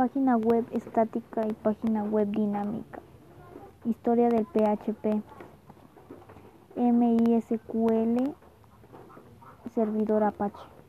Página web estática y página web dinámica. Historia del PHP. MySQL servidor Apache.